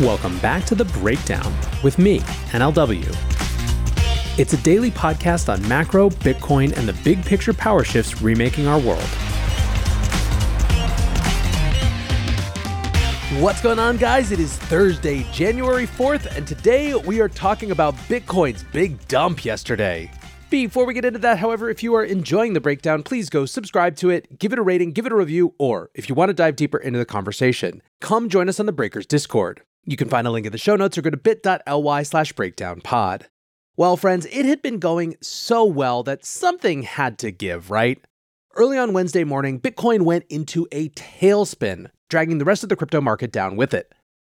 Welcome back to The Breakdown with me, NLW. It's a daily podcast on macro, Bitcoin, and the big picture power shifts remaking our world. What's going on, guys? It is Thursday, January 4th, and today we are talking about Bitcoin's big dump yesterday. Before we get into that, however, if you are enjoying the breakdown, please go subscribe to it, give it a rating, give it a review, or if you want to dive deeper into the conversation, come join us on the Breakers Discord. You can find a link in the show notes or go to bit.ly slash breakdownpod. Well, friends, it had been going so well that something had to give, right? Early on Wednesday morning, Bitcoin went into a tailspin, dragging the rest of the crypto market down with it.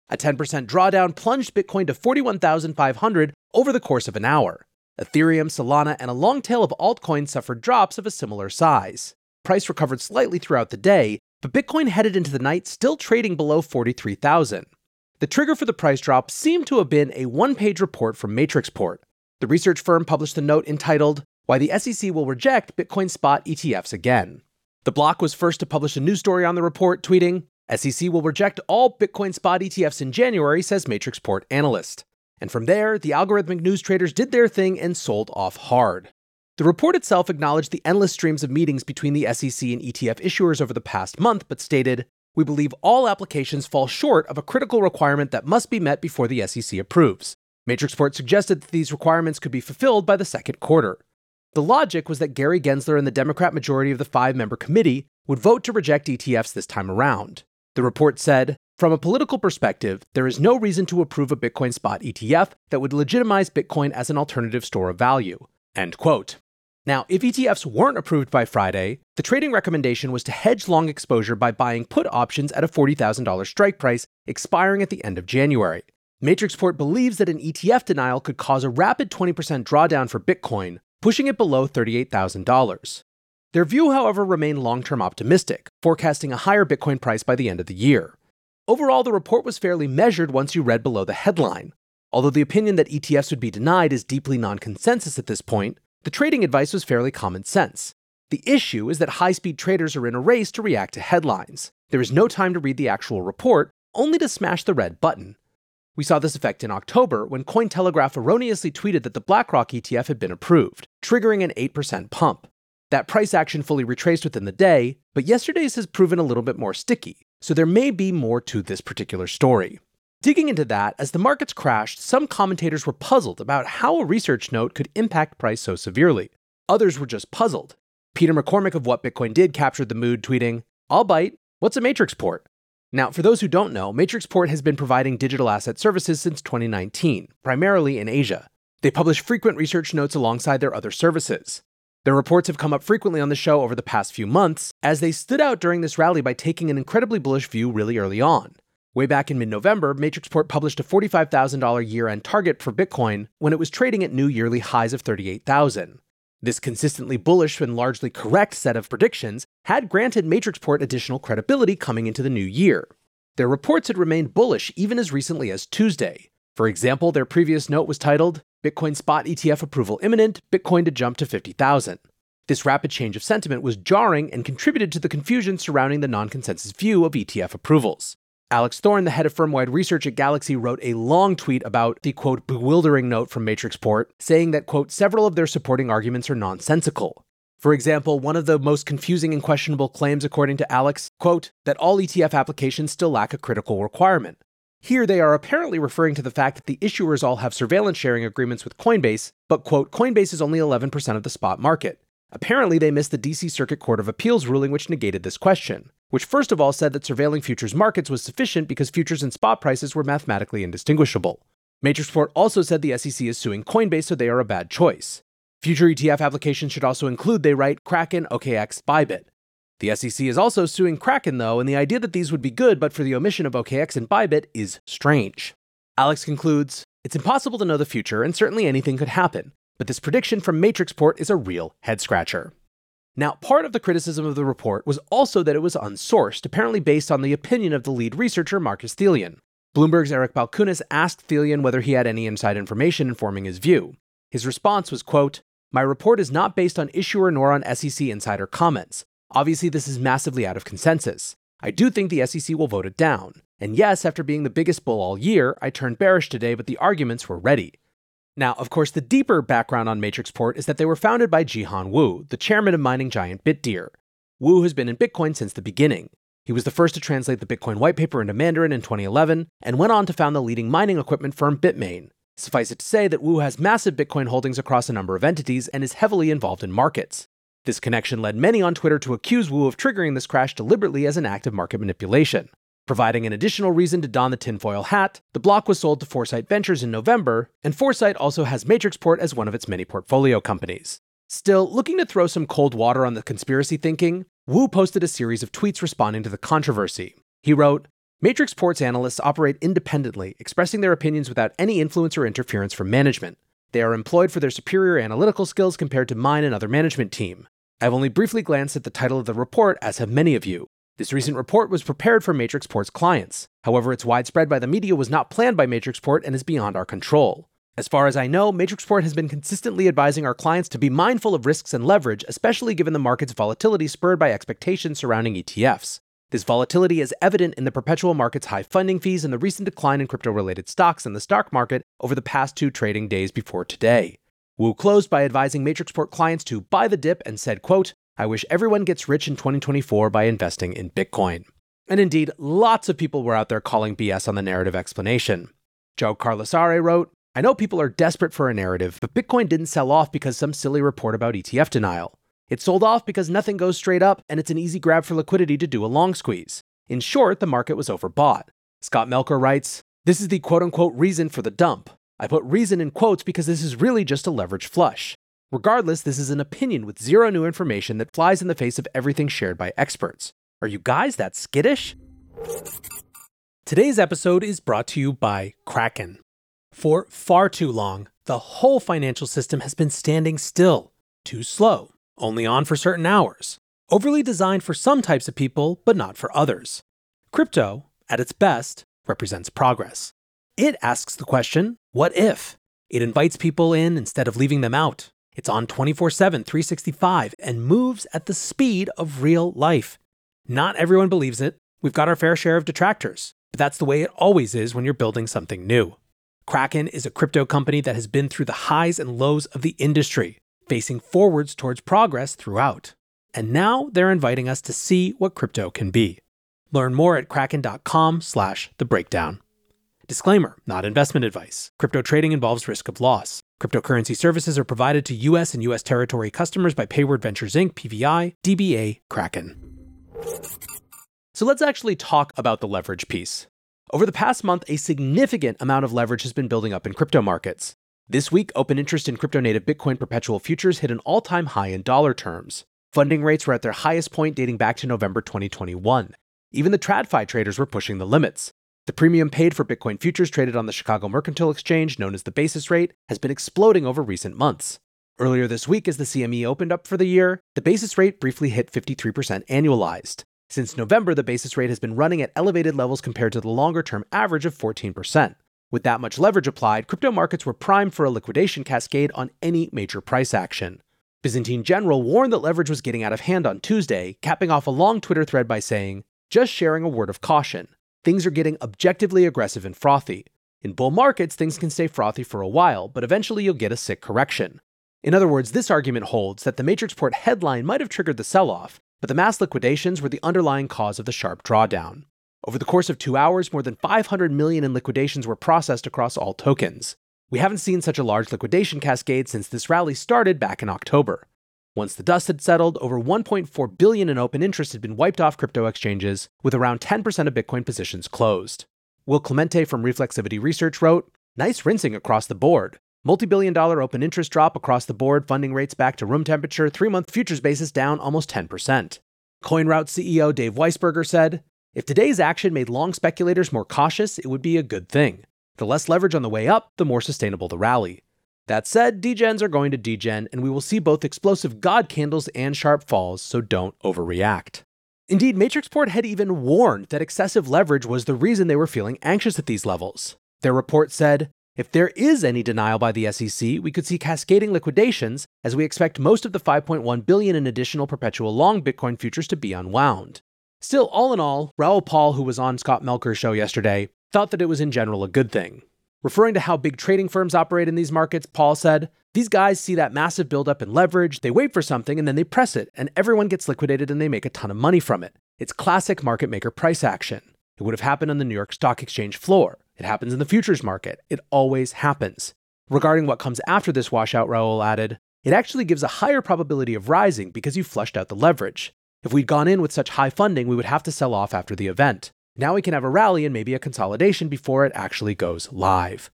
A 10% drawdown plunged Bitcoin to 41,500 over the course of an hour. Ethereum, Solana, and a long tail of altcoins suffered drops of a similar size. Price recovered slightly throughout the day, but Bitcoin headed into the night still trading below 43,000. The trigger for the price drop seemed to have been a one page report from Matrixport. The research firm published a note entitled, Why the SEC Will Reject Bitcoin Spot ETFs Again. The block was first to publish a news story on the report, tweeting, SEC will reject all Bitcoin spot ETFs in January, says Matrixport analyst. And from there, the algorithmic news traders did their thing and sold off hard. The report itself acknowledged the endless streams of meetings between the SEC and ETF issuers over the past month, but stated, we believe all applications fall short of a critical requirement that must be met before the SEC approves. Matrixport suggested that these requirements could be fulfilled by the second quarter. The logic was that Gary Gensler and the Democrat majority of the five member committee would vote to reject ETFs this time around. The report said, from a political perspective, there is no reason to approve a Bitcoin spot ETF that would legitimize Bitcoin as an alternative store of value. End quote. Now, if ETFs weren't approved by Friday, the trading recommendation was to hedge long exposure by buying put options at a $40,000 strike price expiring at the end of January. Matrixport believes that an ETF denial could cause a rapid 20% drawdown for Bitcoin, pushing it below $38,000. Their view, however, remained long term optimistic, forecasting a higher Bitcoin price by the end of the year. Overall, the report was fairly measured once you read below the headline. Although the opinion that ETFs would be denied is deeply non consensus at this point, the trading advice was fairly common sense. The issue is that high speed traders are in a race to react to headlines. There is no time to read the actual report, only to smash the red button. We saw this effect in October when Cointelegraph erroneously tweeted that the BlackRock ETF had been approved, triggering an 8% pump. That price action fully retraced within the day, but yesterday's has proven a little bit more sticky, so there may be more to this particular story. Digging into that, as the markets crashed, some commentators were puzzled about how a research note could impact price so severely. Others were just puzzled. Peter McCormack of What Bitcoin Did captured the mood, tweeting, I'll bite. What's a Matrixport? Now, for those who don't know, Matrixport has been providing digital asset services since 2019, primarily in Asia. They publish frequent research notes alongside their other services. Their reports have come up frequently on the show over the past few months, as they stood out during this rally by taking an incredibly bullish view really early on. Way back in mid November, Matrixport published a $45,000 year end target for Bitcoin when it was trading at new yearly highs of 38,000. This consistently bullish and largely correct set of predictions had granted Matrixport additional credibility coming into the new year. Their reports had remained bullish even as recently as Tuesday. For example, their previous note was titled Bitcoin Spot ETF Approval Imminent, Bitcoin to Jump to 50,000. This rapid change of sentiment was jarring and contributed to the confusion surrounding the non consensus view of ETF approvals. Alex Thorn, the head of firm-wide research at Galaxy, wrote a long tweet about the quote bewildering note from Matrixport, saying that quote several of their supporting arguments are nonsensical. For example, one of the most confusing and questionable claims according to Alex, quote, that all ETF applications still lack a critical requirement. Here they are apparently referring to the fact that the issuers all have surveillance sharing agreements with Coinbase, but quote, Coinbase is only 11% of the spot market. Apparently, they missed the DC Circuit Court of Appeals ruling which negated this question which first of all said that surveilling futures markets was sufficient because futures and spot prices were mathematically indistinguishable. Matrixport also said the SEC is suing Coinbase, so they are a bad choice. Future ETF applications should also include, they write, Kraken, OKX, Bybit. The SEC is also suing Kraken, though, and the idea that these would be good but for the omission of OKX and Bybit is strange. Alex concludes It's impossible to know the future, and certainly anything could happen, but this prediction from Matrixport is a real head scratcher. Now, part of the criticism of the report was also that it was unsourced, apparently based on the opinion of the lead researcher, Markus Thielen. Bloomberg's Eric Balchunas asked Thelian whether he had any inside information informing his view. His response was, quote, My report is not based on issuer nor on SEC insider comments. Obviously, this is massively out of consensus. I do think the SEC will vote it down. And yes, after being the biggest bull all year, I turned bearish today, but the arguments were ready. Now, of course, the deeper background on Matrixport is that they were founded by Jihan Wu, the chairman of mining giant Bitdeer. Wu has been in Bitcoin since the beginning. He was the first to translate the Bitcoin white paper into Mandarin in 2011 and went on to found the leading mining equipment firm Bitmain. Suffice it to say that Wu has massive Bitcoin holdings across a number of entities and is heavily involved in markets. This connection led many on Twitter to accuse Wu of triggering this crash deliberately as an act of market manipulation. Providing an additional reason to don the tinfoil hat, the block was sold to Foresight Ventures in November, and Foresight also has Matrixport as one of its many portfolio companies. Still, looking to throw some cold water on the conspiracy thinking, Wu posted a series of tweets responding to the controversy. He wrote, Matrixport's analysts operate independently, expressing their opinions without any influence or interference from management. They are employed for their superior analytical skills compared to mine and other management team. I've only briefly glanced at the title of the report, as have many of you. This recent report was prepared for Matrixport's clients. However, its widespread by the media was not planned by Matrixport and is beyond our control. As far as I know, Matrixport has been consistently advising our clients to be mindful of risks and leverage, especially given the market's volatility spurred by expectations surrounding ETFs. This volatility is evident in the perpetual market's high funding fees and the recent decline in crypto related stocks in the stock market over the past two trading days before today. Wu closed by advising Matrixport clients to buy the dip and said, quote, I wish everyone gets rich in 2024 by investing in Bitcoin. And indeed, lots of people were out there calling BS on the narrative explanation. Joe Carlasare wrote, I know people are desperate for a narrative, but Bitcoin didn't sell off because some silly report about ETF denial. It sold off because nothing goes straight up and it's an easy grab for liquidity to do a long squeeze. In short, the market was overbought. Scott Melker writes, This is the quote unquote reason for the dump. I put reason in quotes because this is really just a leverage flush. Regardless, this is an opinion with zero new information that flies in the face of everything shared by experts. Are you guys that skittish? Today's episode is brought to you by Kraken. For far too long, the whole financial system has been standing still, too slow, only on for certain hours, overly designed for some types of people, but not for others. Crypto, at its best, represents progress. It asks the question, what if? It invites people in instead of leaving them out. It's on 24 7, 365, and moves at the speed of real life. Not everyone believes it. We've got our fair share of detractors, but that's the way it always is when you're building something new. Kraken is a crypto company that has been through the highs and lows of the industry, facing forwards towards progress throughout. And now they're inviting us to see what crypto can be. Learn more at kraken.com slash the breakdown. Disclaimer, not investment advice. Crypto trading involves risk of loss. Cryptocurrency services are provided to US and US territory customers by Payward Ventures Inc., PVI, DBA, Kraken. So let's actually talk about the leverage piece. Over the past month, a significant amount of leverage has been building up in crypto markets. This week, open interest in crypto native Bitcoin perpetual futures hit an all time high in dollar terms. Funding rates were at their highest point dating back to November 2021. Even the TradFi traders were pushing the limits. The premium paid for Bitcoin futures traded on the Chicago Mercantile Exchange, known as the basis rate, has been exploding over recent months. Earlier this week, as the CME opened up for the year, the basis rate briefly hit 53% annualized. Since November, the basis rate has been running at elevated levels compared to the longer term average of 14%. With that much leverage applied, crypto markets were primed for a liquidation cascade on any major price action. Byzantine General warned that leverage was getting out of hand on Tuesday, capping off a long Twitter thread by saying, Just sharing a word of caution things are getting objectively aggressive and frothy. In bull markets, things can stay frothy for a while, but eventually you'll get a sick correction. In other words, this argument holds that the Matrixport headline might have triggered the sell off, but the mass liquidations were the underlying cause of the sharp drawdown. Over the course of two hours, more than 500 million in liquidations were processed across all tokens. We haven't seen such a large liquidation cascade since this rally started back in October. Once the dust had settled, over 1.4 billion in open interest had been wiped off crypto exchanges, with around 10% of Bitcoin positions closed. Will Clemente from Reflexivity Research wrote, "Nice rinsing across the board. Multi-billion dollar open interest drop across the board, funding rates back to room temperature, 3-month futures basis down almost 10%." CoinRoute CEO Dave Weisberger said, "If today's action made long speculators more cautious, it would be a good thing. The less leverage on the way up, the more sustainable the rally. That said, degens are going to degen, and we will see both explosive God candles and sharp falls, so don't overreact. Indeed, Matrixport had even warned that excessive leverage was the reason they were feeling anxious at these levels. Their report said, if there is any denial by the SEC, we could see cascading liquidations as we expect most of the 5.1 billion in additional perpetual long Bitcoin futures to be unwound. Still, all in all, Raoul Paul, who was on Scott Melker's show yesterday, thought that it was in general a good thing. Referring to how big trading firms operate in these markets, Paul said, These guys see that massive buildup in leverage, they wait for something, and then they press it, and everyone gets liquidated and they make a ton of money from it. It's classic market maker price action. It would have happened on the New York Stock Exchange floor. It happens in the futures market. It always happens. Regarding what comes after this washout, Raoul added, it actually gives a higher probability of rising because you flushed out the leverage. If we'd gone in with such high funding, we would have to sell off after the event. Now we can have a rally and maybe a consolidation before it actually goes live.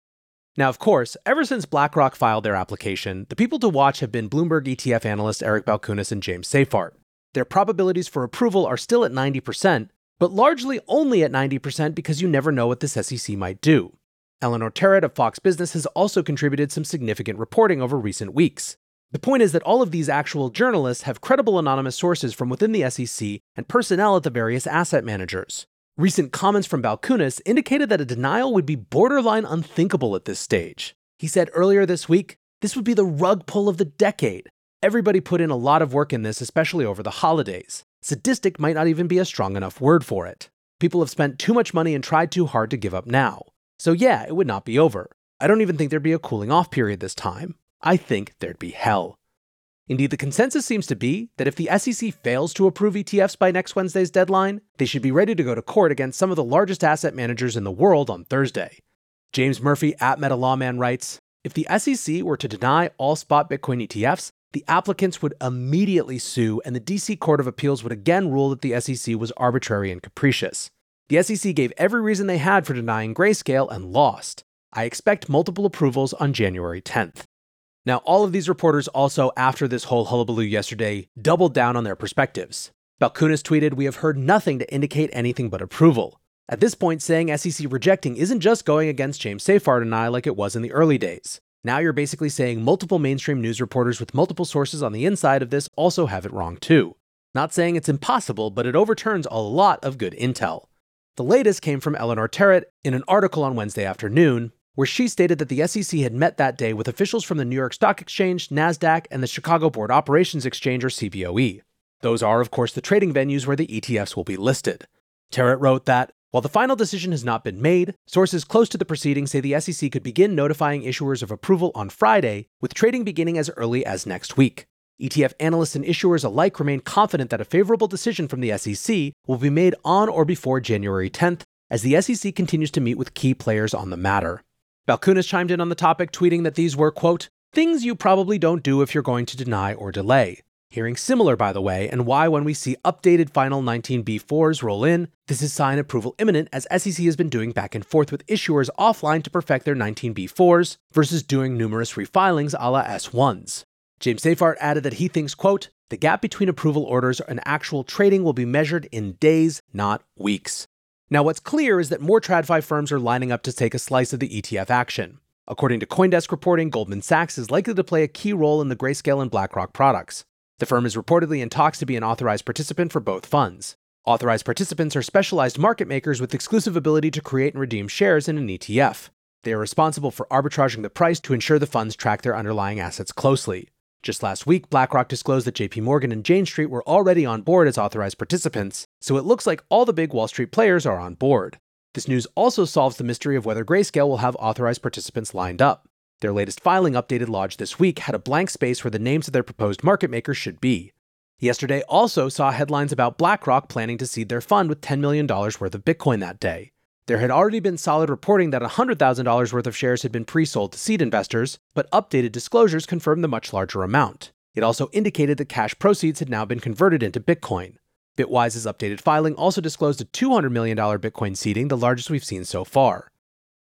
Now, of course, ever since BlackRock filed their application, the people to watch have been Bloomberg ETF analysts Eric Balchunas and James Seyffart. Their probabilities for approval are still at 90%, but largely only at 90% because you never know what this SEC might do. Eleanor Terrett of Fox Business has also contributed some significant reporting over recent weeks. The point is that all of these actual journalists have credible anonymous sources from within the SEC and personnel at the various asset managers. Recent comments from Balchunas indicated that a denial would be borderline unthinkable at this stage. He said earlier this week, this would be the rug pull of the decade. Everybody put in a lot of work in this, especially over the holidays. Sadistic might not even be a strong enough word for it. People have spent too much money and tried too hard to give up now. So, yeah, it would not be over. I don't even think there'd be a cooling off period this time. I think there'd be hell. Indeed, the consensus seems to be that if the SEC fails to approve ETFs by next Wednesday's deadline, they should be ready to go to court against some of the largest asset managers in the world on Thursday. James Murphy at MetaLawman writes If the SEC were to deny all spot Bitcoin ETFs, the applicants would immediately sue, and the DC Court of Appeals would again rule that the SEC was arbitrary and capricious. The SEC gave every reason they had for denying grayscale and lost. I expect multiple approvals on January 10th. Now, all of these reporters also, after this whole hullabaloo yesterday, doubled down on their perspectives. Balchunas tweeted, We have heard nothing to indicate anything but approval. At this point, saying SEC rejecting isn't just going against James Seyffart and I like it was in the early days. Now you're basically saying multiple mainstream news reporters with multiple sources on the inside of this also have it wrong too. Not saying it's impossible, but it overturns a lot of good intel. The latest came from Eleanor Terrett in an article on Wednesday afternoon, where she stated that the SEC had met that day with officials from the New York Stock Exchange, NASDAQ, and the Chicago Board Options Exchange, or CBOE. Those are, of course, the trading venues where the ETFs will be listed. Terrett wrote that, while the final decision has not been made, sources close to the proceedings say the SEC could begin notifying issuers of approval on Friday, with trading beginning as early as next week. ETF analysts and issuers alike remain confident that a favorable decision from the SEC will be made on or before January 10th, as the SEC continues to meet with key players on the matter. Balchunas chimed in on the topic, tweeting that these were, quote, things you probably don't do if you're going to deny or delay. Hearing similar, by the way, and why when we see updated final 19B4s roll in, this is sign approval imminent as SEC has been doing back and forth with issuers offline to perfect their 19B4s versus doing numerous refilings a la S1s. James Seyffart added that he thinks, quote, the gap between approval orders and actual trading will be measured in days, not weeks. Now, what's clear is that more TradFi firms are lining up to take a slice of the ETF action. According to Coindesk reporting, Goldman Sachs is likely to play a key role in the Grayscale and BlackRock products. The firm is reportedly in talks to be an authorized participant for both funds. Authorized participants are specialized market makers with exclusive ability to create and redeem shares in an ETF. They are responsible for arbitraging the price to ensure the funds track their underlying assets closely. Just last week, BlackRock disclosed that JP Morgan and Jane Street were already on board as authorized participants, so it looks like all the big Wall Street players are on board. This news also solves the mystery of whether Grayscale will have authorized participants lined up. Their latest filing updated Lodge this week had a blank space where the names of their proposed market makers should be. Yesterday also saw headlines about BlackRock planning to seed their fund with $10 million worth of Bitcoin that day. There had already been solid reporting that $100,000 worth of shares had been pre sold to seed investors, but updated disclosures confirmed the much larger amount. It also indicated that cash proceeds had now been converted into Bitcoin. Bitwise's updated filing also disclosed a $200 million Bitcoin seeding, the largest we've seen so far.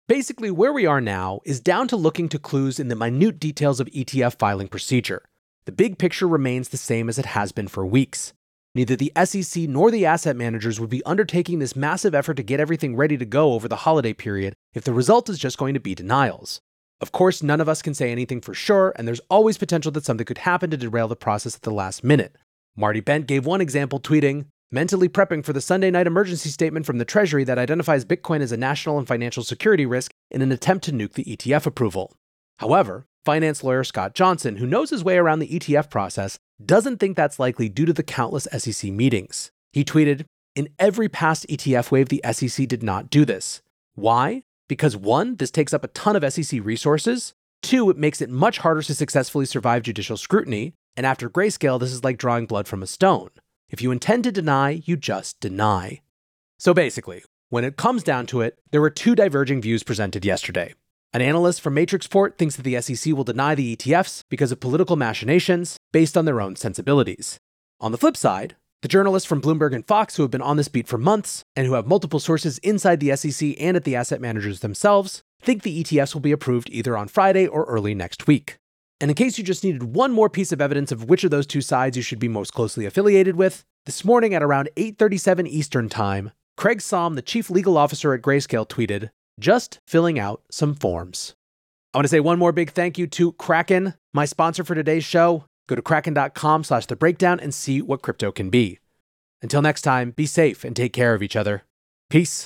Basically, where we are now is down to looking to clues in the minute details of ETF filing procedure. The big picture remains the same as it has been for weeks. Neither the SEC nor the asset managers would be undertaking this massive effort to get everything ready to go over the holiday period if the result is just going to be denials. Of course, none of us can say anything for sure, and there's always potential that something could happen to derail the process at the last minute. Marty Bent gave one example, tweeting, mentally prepping for the Sunday night emergency statement from the Treasury that identifies Bitcoin as a national and financial security risk in an attempt to nuke the ETF approval. However, finance lawyer Scott Johnsson, who knows his way around the ETF process, doesn't think that's likely due to the countless SEC meetings. He tweeted, In every past ETF wave, the SEC did not do this. Why? Because one, this takes up a ton of SEC resources. Two, it makes it much harder to successfully survive judicial scrutiny. And after grayscale, this is like drawing blood from a stone. If you intend to deny, you just deny. So basically, when it comes down to it, there were two diverging views presented yesterday. An analyst from Matrixport thinks that the SEC will deny the ETFs because of political machinations based on their own sensibilities. On the flip side, the journalists from Bloomberg and Fox, who have been on this beat for months and who have multiple sources inside the SEC and at the asset managers themselves, think the ETFs will be approved either on Friday or early next week. And in case you just needed one more piece of evidence of which of those two sides you should be most closely affiliated with, this morning at around 8:37 Eastern Time, Craig Salm, the chief legal officer at Grayscale, tweeted, "Just filling out some forms." I want to say one more big thank you to Kraken, my sponsor for today's show. Go to kraken.com slash the breakdown and see what crypto can be. Until next time, be safe and take care of each other. Peace.